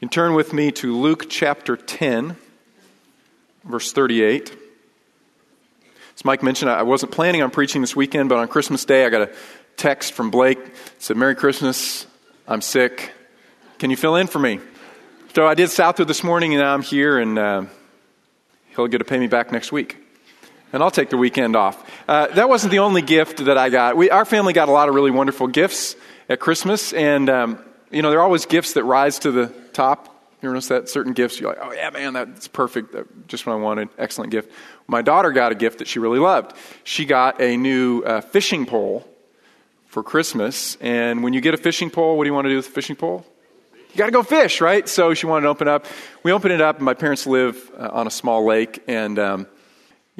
You can turn with me to Luke chapter 10, verse 38. As Mike mentioned, I wasn't planning on preaching this weekend, but on Christmas Day, I got a text from Blake. It said, Merry Christmas. I'm sick. Can you fill in for me? So I did Southwood this morning, and I'm here, and uh, he'll get to pay me back next week. And I'll take the weekend off. Uh, that wasn't the only gift that I got. We, our family got a lot of really wonderful gifts at Christmas, and um, you know, there are always gifts that rise to the top. You notice that certain gifts, you're like, oh yeah, man, that's perfect. Just what I wanted. Excellent gift. My daughter got a gift that she really loved. She got a new uh, fishing pole for Christmas. And when you get a fishing pole, what do you want to do with a fishing pole? You got to go fish, right? So she wanted to open up. We opened it up, and my parents live uh, on a small lake, and um,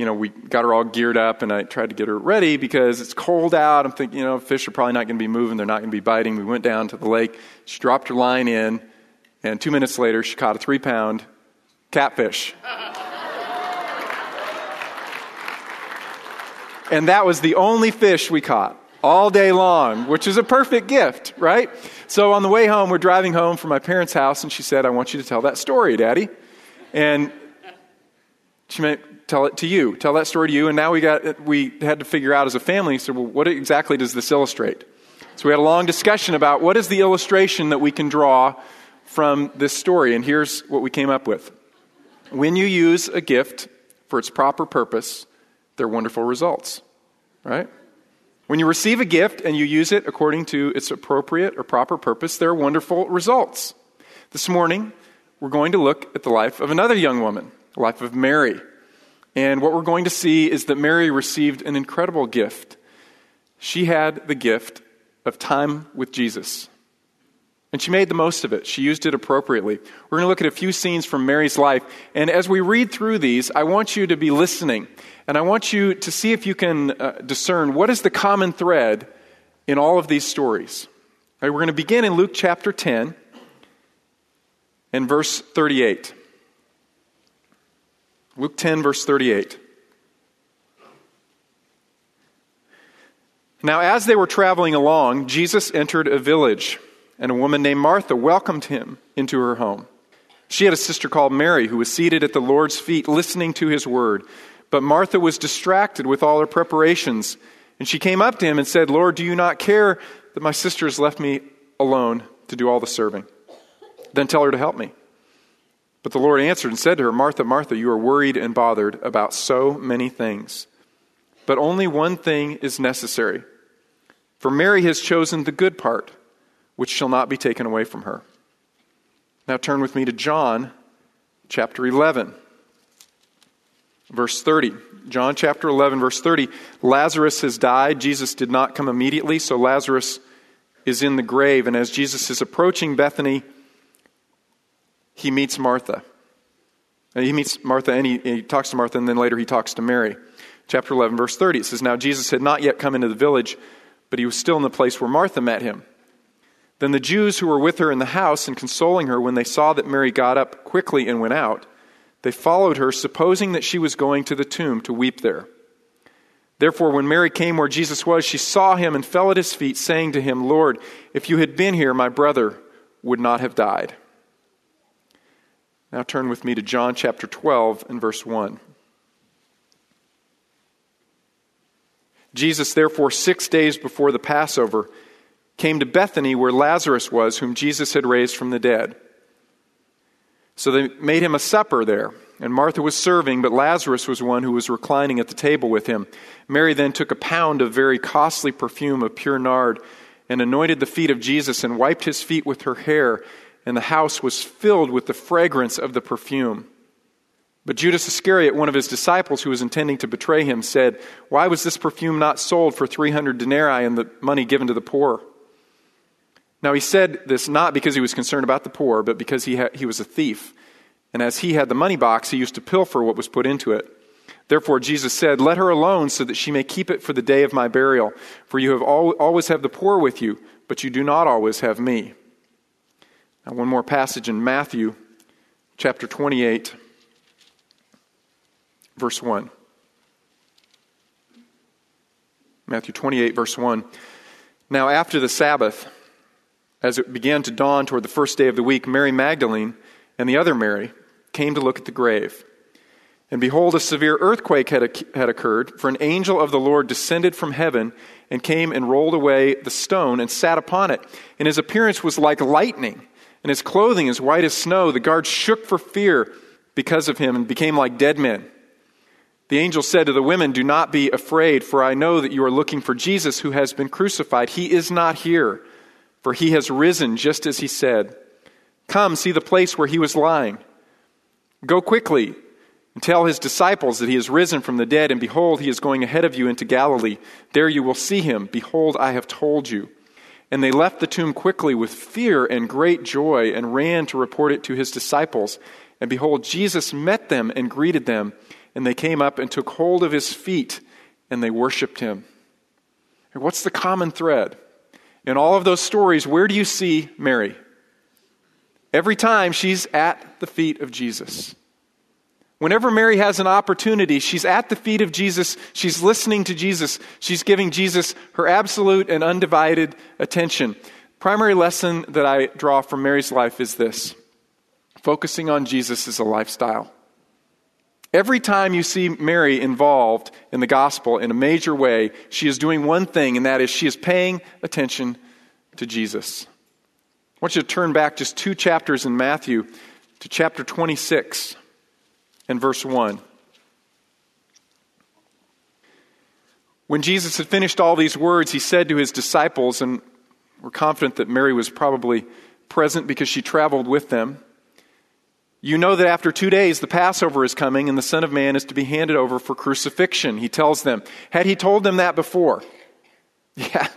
you know, we got her all geared up and I tried to get her ready because it's cold out. I'm thinking, you know, fish are probably not going to be moving. They're not going to be biting. We went down to the lake. She dropped her line in, and two minutes later, she caught a three pound catfish. and that was the only fish we caught all day long, which is a perfect gift, right? So on the way home, we're driving home from my parents' house, and she said, I want you to tell that story, Daddy. And she meant, tell it to you, tell that story to you. And now we got, we had to figure out as a family, so what exactly does this illustrate? So we had a long discussion about what is the illustration that we can draw from this story. And here's what we came up with. When you use a gift for its proper purpose, there are wonderful results, right? When you receive a gift and you use it according to its appropriate or proper purpose, there are wonderful results. This morning, we're going to look at the life of another young woman, the life of Mary. And what we're going to see is that Mary received an incredible gift. She had the gift of time with Jesus. And she made the most of it. She used it appropriately. We're going to look at a few scenes from Mary's life. And as we read through these, I want you to be listening. And I want you to see if you can uh, discern what is the common thread in all of these stories. Right, we're going to begin in Luke chapter 10 and verse 38. Luke 10, verse 38. Now, as they were traveling along, Jesus entered a village, and a woman named Martha welcomed him into her home. She had a sister called Mary who was seated at the Lord's feet listening to his word. But Martha was distracted with all her preparations. And she came up to him and said, Lord, do you not care that my sister has left me alone to do all the serving? Then tell her to help me. But the Lord answered and said to her, Martha, Martha, you are worried and bothered about so many things. But only one thing is necessary. For Mary has chosen the good part, which shall not be taken away from her. Now turn with me to John chapter 11, verse 30. John chapter 11, verse 30. Lazarus has died. Jesus did not come immediately, so Lazarus is in the grave. And as Jesus is approaching Bethany, he meets Martha. And he meets Martha and he, he talks to Martha, and then later he talks to Mary. Chapter 11, verse 30, it says, Now Jesus had not yet come into the village, but he was still in the place where Martha met him. Then the Jews who were with her in the house and consoling her, when they saw that Mary got up quickly and went out, they followed her, supposing that she was going to the tomb to weep there. Therefore, when Mary came where Jesus was, she saw him and fell at his feet, saying to him, Lord, if you had been here, my brother would not have died. Now turn with me to John chapter 12 and verse 1. Jesus, therefore, six days before the Passover, came to Bethany where Lazarus was, whom Jesus had raised from the dead. So they made him a supper there, and Martha was serving, but Lazarus was one who was reclining at the table with him. Mary then took a pound of very costly perfume of pure nard and anointed the feet of Jesus and wiped his feet with her hair and the house was filled with the fragrance of the perfume. But Judas Iscariot, one of his disciples who was intending to betray him, said, Why was this perfume not sold for 300 denarii and the money given to the poor? Now he said this not because he was concerned about the poor, but because he, ha- he was a thief. And as he had the money box, he used to pilfer what was put into it. Therefore Jesus said, Let her alone so that she may keep it for the day of my burial. For you have al- always have the poor with you, but you do not always have me. Now, one more passage in Matthew chapter 28, verse 1. Matthew 28, verse 1. Now, after the Sabbath, As it began to dawn toward the first day of the week, Mary Magdalene and the other Mary came to look at the grave. And behold, a severe earthquake had, had occurred, for an angel of the Lord descended from heaven and came and rolled away the stone and sat upon it. And his appearance was like lightning, and his clothing as white as snow. The guards shook for fear because of him and became like dead men. The angel said to the women, Do not be afraid, for I know that you are looking for Jesus who has been crucified. He is not here, for he has risen just as he said. Come, see the place where he was lying. Go quickly and tell his disciples that he is risen from the dead, and behold, he is going ahead of you into Galilee. There you will see him. Behold, I have told you. And they left the tomb quickly with fear and great joy and ran to report it to his disciples. And behold, Jesus met them and greeted them. And they came up and took hold of his feet and they worshiped him. What's the common thread? In all of those stories, where do you see Mary? Every time she's at the feet of Jesus. Whenever Mary has an opportunity, she's at the feet of Jesus, she's listening to Jesus, she's giving Jesus her absolute and undivided attention. Primary lesson that I draw from Mary's life is this focusing on Jesus is a lifestyle. Every time you see Mary involved in the gospel in a major way, she is doing one thing, and that is she is paying attention to Jesus. I want you to turn back just two chapters in Matthew to chapter 26 and verse 1. When Jesus had finished all these words, he said to his disciples, and we're confident that Mary was probably present because she traveled with them. You know that after two days the Passover is coming and the Son of Man is to be handed over for crucifixion. He tells them. Had he told them that before? Yeah.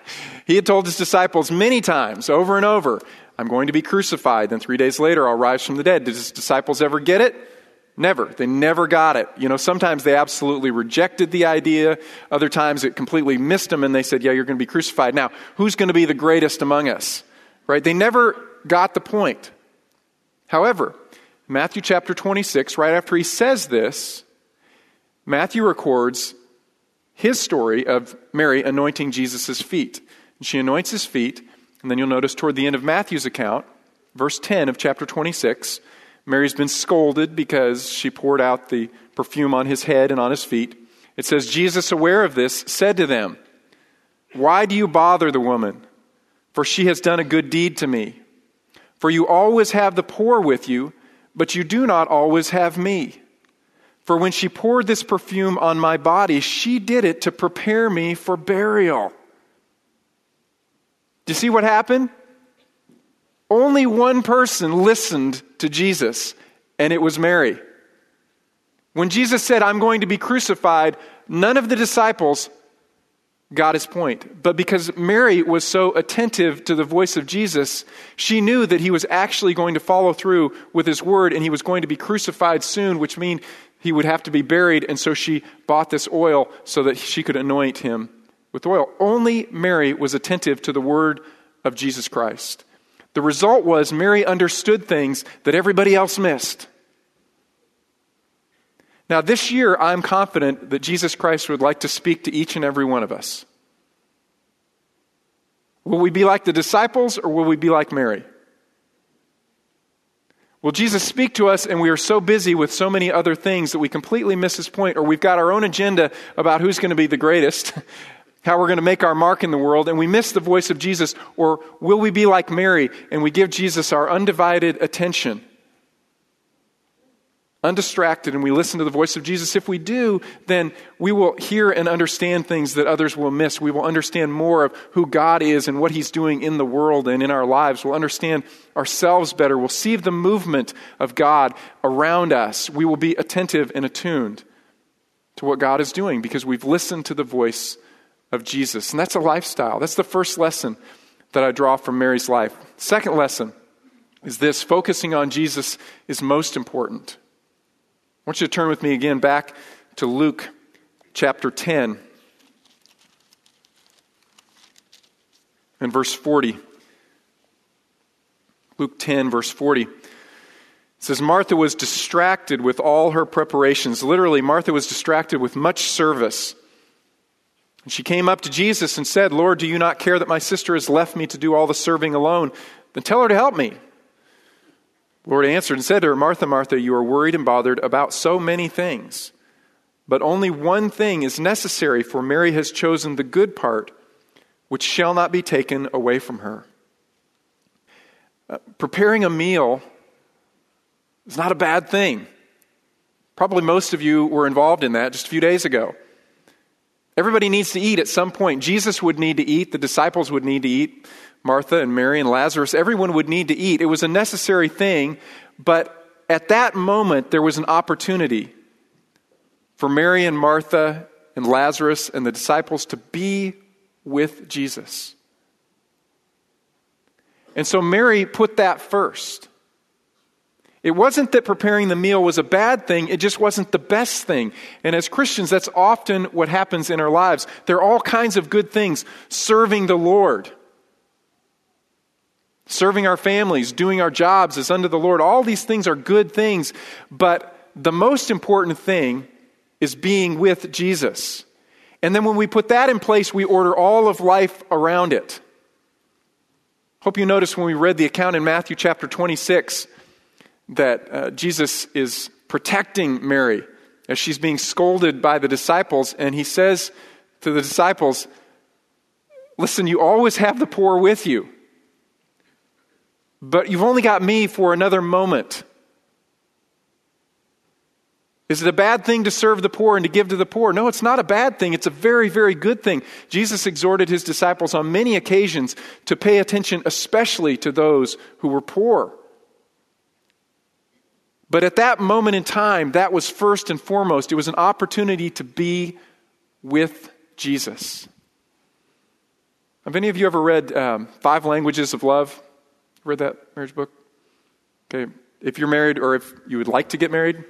He had told his disciples many times, over and over, I'm going to be crucified. Then three days later, I'll rise from the dead. Did his disciples ever get it? Never. They never got it. You know, sometimes they absolutely rejected the idea. Other times it completely missed them and they said, yeah, you're going to be crucified. Now, who's going to be the greatest among us? Right? They never got the point. However, Matthew chapter 26, right after he says this, Matthew records his story of Mary anointing Jesus' feet. And she anoints his feet, and then you'll notice toward the end of Matthew's account, verse 10 of chapter 26, Mary's been scolded because she poured out the perfume on his head and on his feet. It says, Jesus, aware of this, said to them, Why do you bother the woman? For she has done a good deed to me. For you always have the poor with you but you do not always have me. For when she poured this perfume on my body, she did it to prepare me for burial. Do you see what happened? Only one person listened to Jesus, and it was Mary. When Jesus said, I'm going to be crucified, none of the disciples got his point. But because Mary was so attentive to the voice of Jesus, she knew that he was actually going to follow through with his word and he was going to be crucified soon, which means he would have to be buried. And so she bought this oil so that she could anoint him with oil. Only Mary was attentive to the word of Jesus Christ. The result was Mary understood things that everybody else missed. Now, this year, I'm confident that Jesus Christ would like to speak to each and every one of us. Will we be like the disciples or will we be like Mary? Will Jesus speak to us and we are so busy with so many other things that we completely miss his point, or we've got our own agenda about who's going to be the greatest, how we're going to make our mark in the world, and we miss the voice of Jesus? Or will we be like Mary and we give Jesus our undivided attention? Undistracted and we listen to the voice of Jesus, if we do, then we will hear and understand things that others will miss. We will understand more of who God is and what He's doing in the world and in our lives. We'll understand ourselves better. We'll see the movement of God around us. We will be attentive and attuned to what God is doing because we've listened to the voice of Jesus. And that's a lifestyle. That's the first lesson that I draw from Mary's life. Second lesson is this focusing on Jesus is most important. I want you to turn with me again back to Luke chapter 10 and verse 40. Luke 10, verse 40. It says, Martha was distracted with all her preparations. Literally, Martha was distracted with much service. And she came up to Jesus and said, Lord, do you not care that my sister has left me to do all the serving alone? Then tell her to help me. Lord answered and said to her, Martha, Martha, you are worried and bothered about so many things. But only one thing is necessary, for Mary has chosen the good part, which shall not be taken away from her. Uh, preparing a meal is not a bad thing. Probably most of you were involved in that just a few days ago. Everybody needs to eat at some point. Jesus would need to eat, the disciples would need to eat, Martha and Mary and Lazarus, everyone would need to eat. It was a necessary thing, but at that moment there was an opportunity for Mary and Martha and Lazarus and the disciples to be with Jesus. And so Mary put that first. It wasn't that preparing the meal was a bad thing, it just wasn't the best thing. And as Christians, that's often what happens in our lives. There are all kinds of good things serving the Lord, serving our families, doing our jobs as under the Lord. All these things are good things, but the most important thing is being with Jesus. And then when we put that in place, we order all of life around it. Hope you noticed when we read the account in Matthew chapter 26 that uh, Jesus is protecting Mary as she's being scolded by the disciples, and he says to the disciples, Listen, you always have the poor with you, but you've only got me for another moment. Is it a bad thing to serve the poor and to give to the poor? No, it's not a bad thing. It's a very, very good thing. Jesus exhorted his disciples on many occasions to pay attention, especially to those who were poor. But at that moment in time, that was first and foremost. It was an opportunity to be with Jesus. Have any of you ever read um, Five Languages of Love? Read that marriage book? Okay. If you're married or if you would like to get married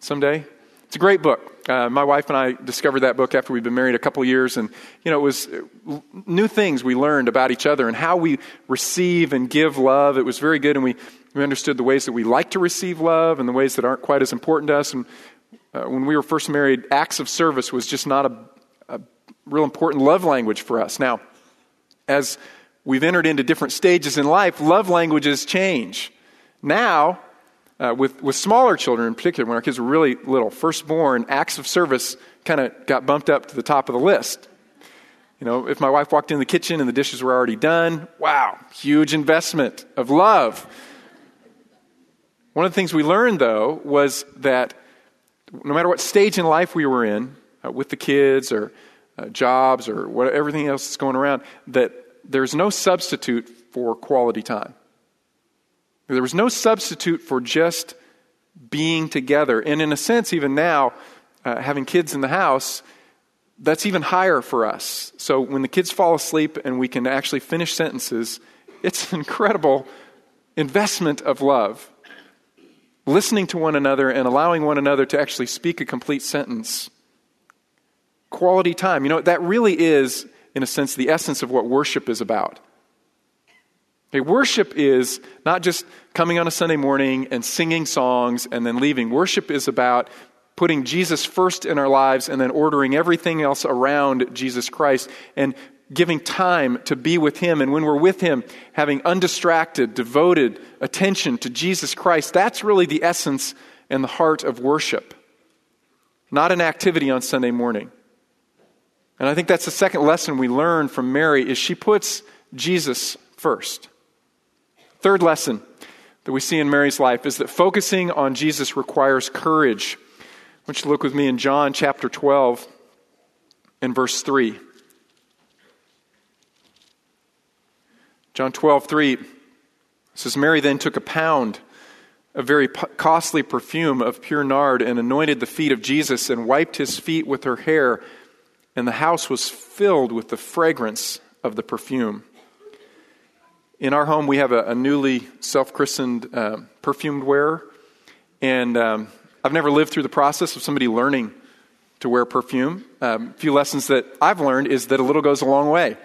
someday, it's a great book. Uh, my wife and I discovered that book after we'd been married a couple years, and you know it was uh, new things we learned about each other and how we receive and give love. It was very good, and we we understood the ways that we like to receive love and the ways that aren't quite as important to us. And uh, when we were first married, acts of service was just not a, a real important love language for us. Now, as we've entered into different stages in life, love languages change. Now, uh, with, with smaller children in particular, when our kids were really little, firstborn, acts of service kind of got bumped up to the top of the list. You know, if my wife walked in the kitchen and the dishes were already done, wow, huge investment of love. One of the things we learned, though, was that no matter what stage in life we were in, uh, with the kids or uh, jobs or what, everything else that's going around, that there's no substitute for quality time. There was no substitute for just being together. And in a sense, even now, uh, having kids in the house, that's even higher for us. So when the kids fall asleep and we can actually finish sentences, it's an incredible investment of love listening to one another and allowing one another to actually speak a complete sentence. Quality time. You know, that really is, in a sense, the essence of what worship is about. Okay, worship is not just coming on a Sunday morning and singing songs and then leaving. Worship is about putting Jesus first in our lives and then ordering everything else around Jesus Christ and giving time to be with Him. And when we're with Him, having undistracted, devoted attention to Jesus Christ, that's really the essence and the heart of worship, not an activity on Sunday morning. And I think that's the second lesson we learn from Mary is she puts Jesus first. Third lesson that we see in Mary's life is that focusing on Jesus requires courage. I want you to look with me in John chapter 12 and verse 3. John 12, 3 says, Mary then took a pound of very costly perfume of pure nard and anointed the feet of Jesus and wiped his feet with her hair, and the house was filled with the fragrance of the perfume. In our home, we have a, a newly self christened uh, perfumed wearer, and um, I've never lived through the process of somebody learning to wear perfume. Um, a few lessons that I've learned is that a little goes a long way.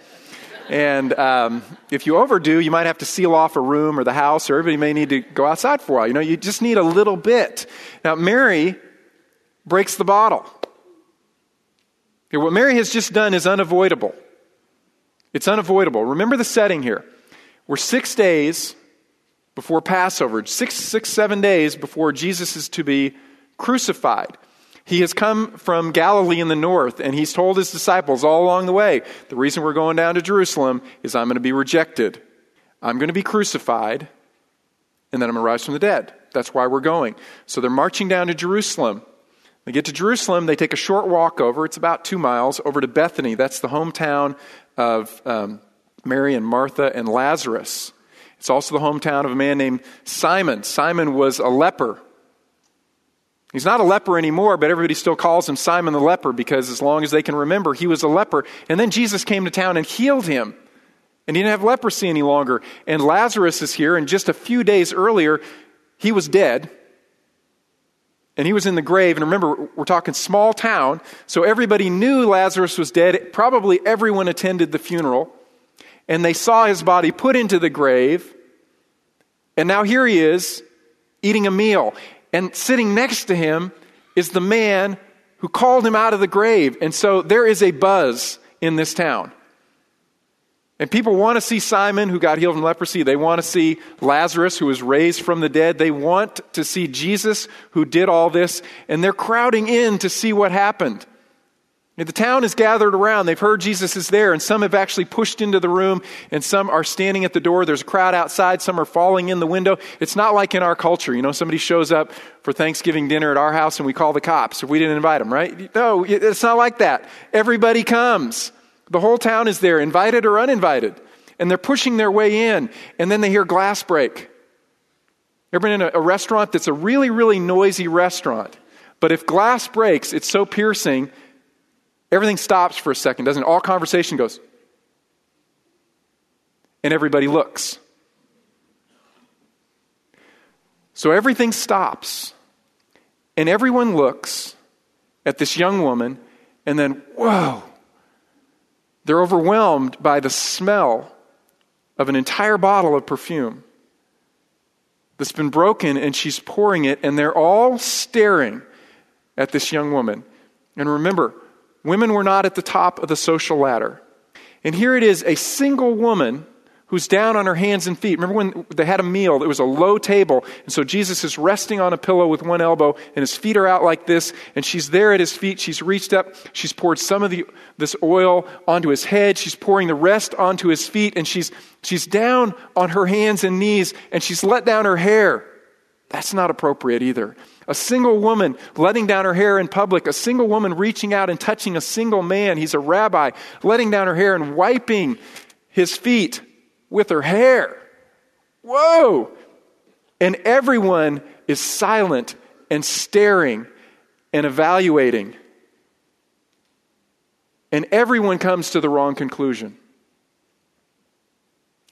And um, if you overdo, you might have to seal off a room or the house, or everybody may need to go outside for a while. You know, you just need a little bit. Now, Mary breaks the bottle. What Mary has just done is unavoidable. It's unavoidable. Remember the setting here. We're six days before Passover, six, six, seven days before Jesus is to be crucified. He has come from Galilee in the north, and he's told his disciples all along the way the reason we're going down to Jerusalem is I'm going to be rejected. I'm going to be crucified, and then I'm going to rise from the dead. That's why we're going. So they're marching down to Jerusalem. They get to Jerusalem, they take a short walk over, it's about two miles, over to Bethany. That's the hometown of um, Mary and Martha and Lazarus. It's also the hometown of a man named Simon. Simon was a leper. He's not a leper anymore, but everybody still calls him Simon the leper because as long as they can remember, he was a leper. And then Jesus came to town and healed him. And he didn't have leprosy any longer. And Lazarus is here, and just a few days earlier, he was dead. And he was in the grave. And remember, we're talking small town, so everybody knew Lazarus was dead. Probably everyone attended the funeral. And they saw his body put into the grave. And now here he is eating a meal. And sitting next to him is the man who called him out of the grave. And so there is a buzz in this town. And people want to see Simon, who got healed from leprosy. They want to see Lazarus, who was raised from the dead. They want to see Jesus, who did all this. And they're crowding in to see what happened. The town is gathered around. They've heard Jesus is there, and some have actually pushed into the room, and some are standing at the door. There's a crowd outside. Some are falling in the window. It's not like in our culture. You know, somebody shows up for Thanksgiving dinner at our house, and we call the cops if we didn't invite them, right? No, it's not like that. Everybody comes. The whole town is there, invited or uninvited, and they're pushing their way in, and then they hear glass break. Ever been in a, a restaurant that's a really, really noisy restaurant? But if glass breaks, it's so piercing Everything stops for a second, doesn't it? All conversation goes. And everybody looks. So everything stops. And everyone looks at this young woman, and then, whoa, they're overwhelmed by the smell of an entire bottle of perfume that's been broken, and she's pouring it, and they're all staring at this young woman. And remember, Women were not at the top of the social ladder. And here it is a single woman who's down on her hands and feet. Remember when they had a meal? It was a low table. And so Jesus is resting on a pillow with one elbow, and his feet are out like this, and she's there at his feet. She's reached up. She's poured some of the, this oil onto his head. She's pouring the rest onto his feet, and she's, she's down on her hands and knees, and she's let down her hair. That's not appropriate either. A single woman letting down her hair in public, a single woman reaching out and touching a single man, he's a rabbi, letting down her hair and wiping his feet with her hair. Whoa! And everyone is silent and staring and evaluating. And everyone comes to the wrong conclusion.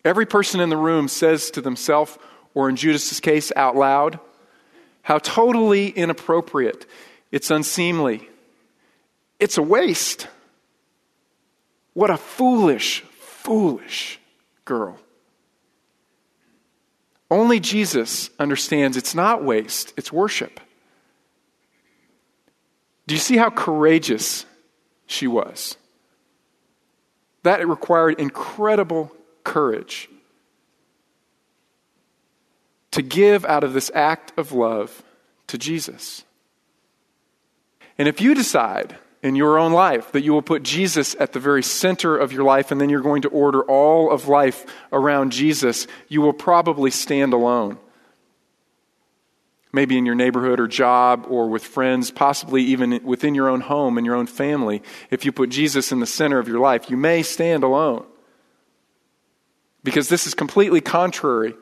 Every person in the room says to themselves, or in Judas's case, out loud, how totally inappropriate. It's unseemly. It's a waste. What a foolish, foolish girl. Only Jesus understands it's not waste, it's worship. Do you see how courageous she was? That required incredible courage to give out of this act of love to Jesus. And if you decide in your own life that you will put Jesus at the very center of your life and then you're going to order all of life around Jesus, you will probably stand alone. Maybe in your neighborhood or job or with friends, possibly even within your own home and your own family. If you put Jesus in the center of your life, you may stand alone. Because this is completely contrary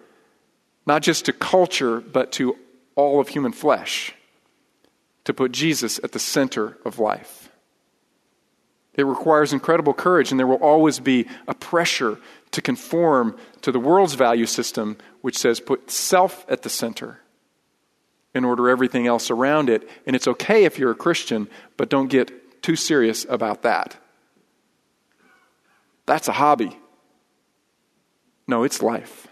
not just to culture, but to all of human flesh, to put Jesus at the center of life. It requires incredible courage, and there will always be a pressure to conform to the world's value system, which says put self at the center and order everything else around it. And it's okay if you're a Christian, but don't get too serious about that. That's a hobby. No, it's life.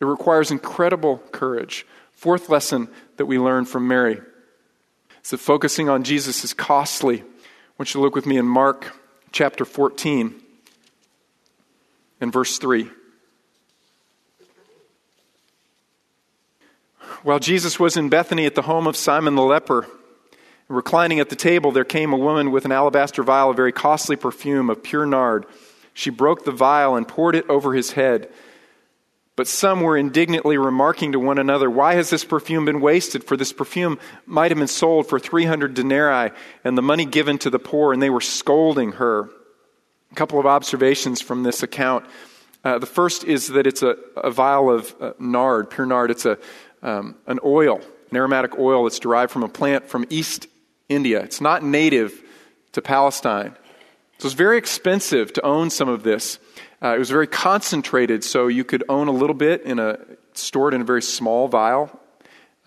It requires incredible courage. Fourth lesson that we learn from Mary is that focusing on Jesus is costly. Want you to look with me in Mark chapter 14 and verse 3. While Jesus was in Bethany at the home of Simon the leper, reclining at the table, there came a woman with an alabaster vial of very costly perfume of pure nard. She broke the vial and poured it over his head. But some were indignantly remarking to one another, Why has this perfume been wasted? For this perfume might have been sold for 300 denarii and the money given to the poor. And they were scolding her. A couple of observations from this account. Uh, the first is that it's a, a vial of uh, nard, pure nard. It's a, um, an oil, an aromatic oil that's derived from a plant from East India. It's not native to Palestine. So it's very expensive to own some of this. Uh, it was very concentrated, so you could own a little bit in a stored in a very small vial.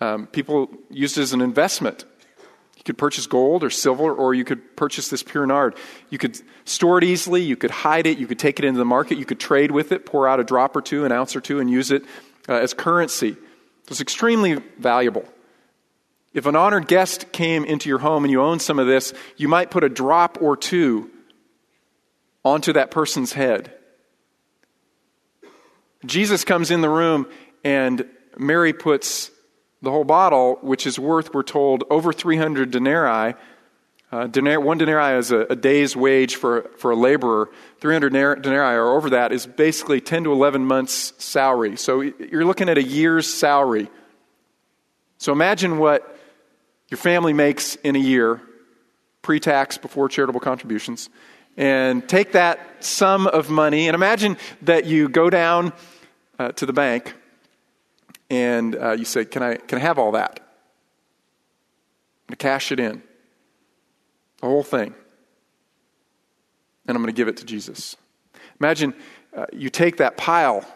Um, people used it as an investment. You could purchase gold or silver, or you could purchase this pure nard. You could store it easily. You could hide it. You could take it into the market. You could trade with it, pour out a drop or two, an ounce or two, and use it uh, as currency. It was extremely valuable. If an honored guest came into your home and you owned some of this, you might put a drop or two onto that person's head. Jesus comes in the room and Mary puts the whole bottle, which is worth, we're told, over 300 denarii. Uh, one denarii is a, a, day's wage for, for a laborer. 300 denarii or over that is basically 10 to 11 months' salary. So you're looking at a year's salary. So imagine what your family makes in a year, pre tax, before charitable contributions, and take that sum of money and imagine that you go down uh, to the bank and uh, you say, can I, can I have all that? I'm going to cash it in the whole thing. And I'm going to give it to Jesus. Imagine uh, you take that pile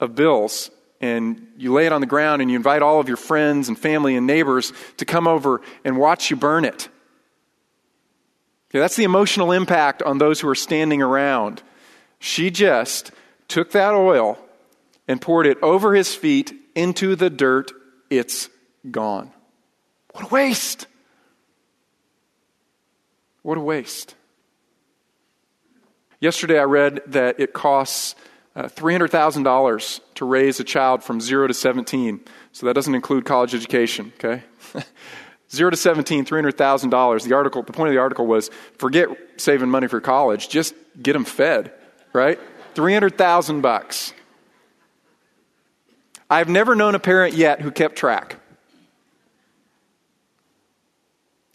of bills and you lay it on the ground and you invite all of your friends and family and neighbors to come over and watch you burn it. Okay, that's the emotional impact on those who are standing around. She just took that oil and poured it over his feet into the dirt. It's gone. What a waste! What a waste. Yesterday I read that it costs uh, $300,000 to raise a child from 0 to 17. So that doesn't include college education, okay? 0 to 17, $300,000. The article, the point of the article was forget saving money for college, just get them fed, right? 300,000 bucks. I've never known a parent yet who kept track.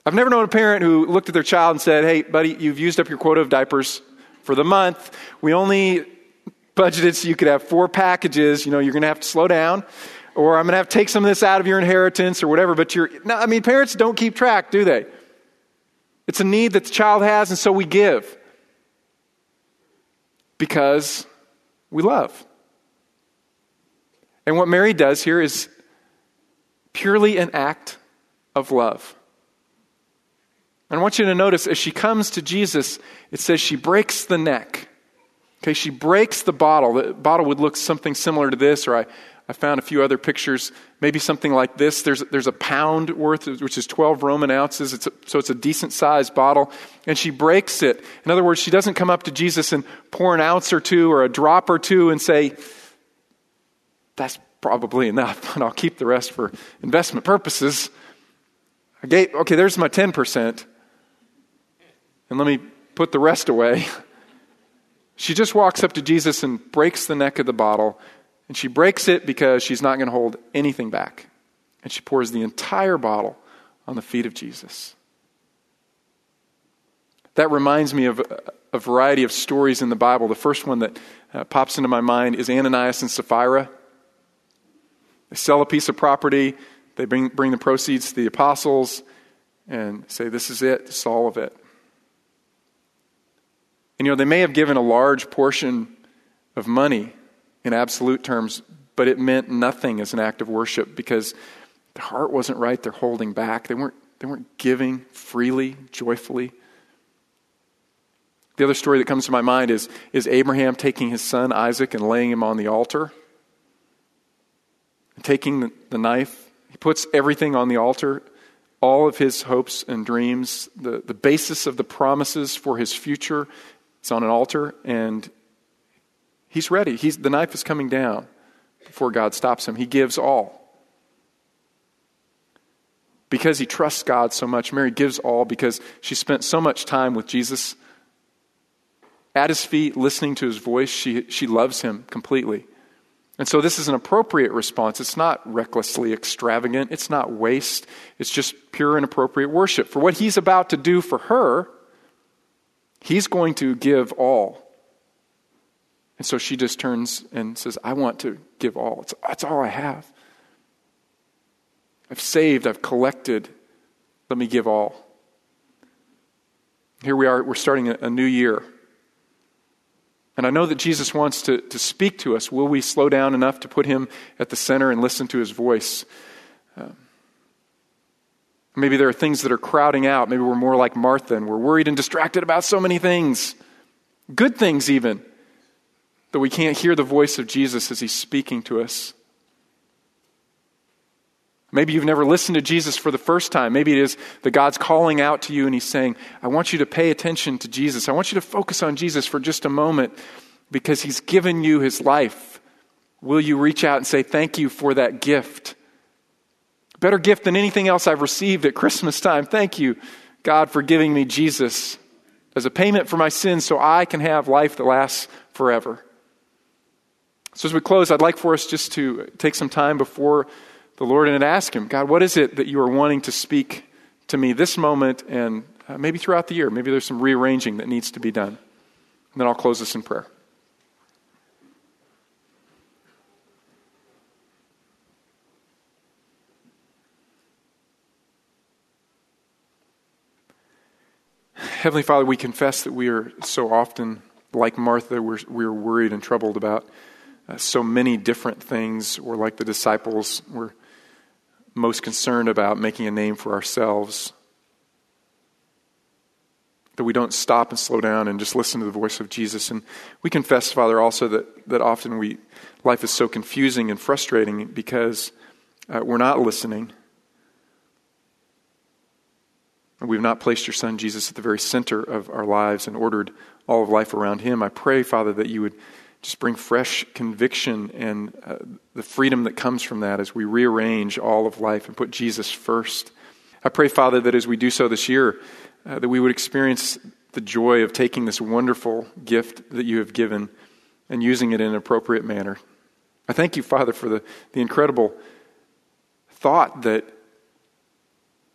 I've never known a parent who looked at their child and said, Hey, buddy, you've used up your quota of diapers for the month. We only budgeted so you could have four packages. You know, you're going to have to slow down. Or I'm going to have to take some of this out of your inheritance or whatever. But you're, no, I mean, parents don't keep track, do they? It's a need that the child has, and so we give. Because we love. And what Mary does here is purely an act of love. And I want you to notice as she comes to Jesus, it says she breaks the neck. Okay, she breaks the bottle. The bottle would look something similar to this, or I, I found a few other pictures, maybe something like this. There's, there's a pound worth, which is 12 Roman ounces. It's a, so it's a decent sized bottle. And she breaks it. In other words, she doesn't come up to Jesus and pour an ounce or two or a drop or two and say, That's probably enough, and I'll keep the rest for investment purposes. I gave, okay, there's my 10% and let me put the rest away. She just walks up to Jesus and breaks the neck of the bottle. And she breaks it because she's not going to hold anything back. And she pours the entire bottle on the feet of Jesus. That reminds me of a variety of stories in the Bible. The first one that uh, pops into my mind is Ananias and Sapphira. They sell a piece of property, they bring, bring the proceeds to the apostles, and say, This is it, this is all of it. And you know, they may have given a large portion of money in absolute terms, but it meant nothing as an act of worship because their heart wasn't right. They're holding back. They weren't, they weren't giving freely, joyfully. The other story that comes to my mind is, is Abraham taking his son Isaac and laying him on the altar. Taking the, knife, he puts everything on the altar all of his hopes and dreams, the, the basis of the promises for his future. It's on an altar, and he's ready. He's, the knife is coming down before God stops him. He gives all. Because he trusts God so much, Mary gives all because she spent so much time with Jesus at his feet, listening to his voice. She, she loves him completely. And so this is an appropriate response. It's not recklessly extravagant. It's not waste. It's just pure and appropriate worship. For what he's about to do for her, he's going to give all. And so she just turns and says, I want to give all. It's, that's all I have. I've saved, I've collected. Let me give all. Here we are, we're starting a, a new year. And I know that Jesus wants to, to speak to us. Will we slow down enough to put him at the center and listen to his voice? Um, maybe there are things that are crowding out. Maybe we're more like Martha and we're worried and distracted about so many things, good things even, that we can't hear the voice of Jesus as he's speaking to us. Maybe you've never listened to Jesus for the first time. Maybe it is that God's calling out to you and He's saying, I want you to pay attention to Jesus. I want you to focus on Jesus for just a moment because He's given you His life. Will you reach out and say, Thank you for that gift? Better gift than anything else I've received at Christmas time. Thank you, God, for giving me Jesus as a payment for my sins so I can have life that lasts forever. So, as we close, I'd like for us just to take some time before the Lord and ask Him, God, what is it that you are wanting to speak to me this moment and uh, maybe throughout the year? Maybe there's some rearranging that needs to be done. And then I'll close this in prayer. Heavenly Father, we confess that we are so often like Martha, we're, we're worried and troubled about uh, so many different things. We're like the disciples, we're most concerned about making a name for ourselves. That we don't stop and slow down and just listen to the voice of Jesus. And we confess, Father, also that, that often we, life is so confusing and frustrating because uh, we're not listening. And we've not placed your Son, Jesus, at the very center of our lives and ordered all of life around him. I pray, Father, that you would just bring fresh conviction and uh, the freedom that comes from that as we rearrange all of life and put Jesus first. I pray, Father, that as we do so this year, uh, that we would experience the joy of taking this wonderful gift that you have given and using it in an appropriate manner. I thank you, Father, for the, the incredible thought that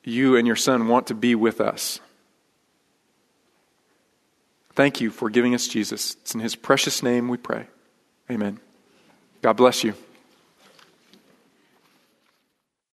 you and your Son want to be with us. Thank you for giving us Jesus. It's in his precious name we pray. Amen. God bless you.